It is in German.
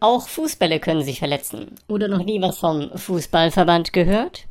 Auch Fußbälle können sich verletzen. Oder noch nie was vom Fußballverband gehört?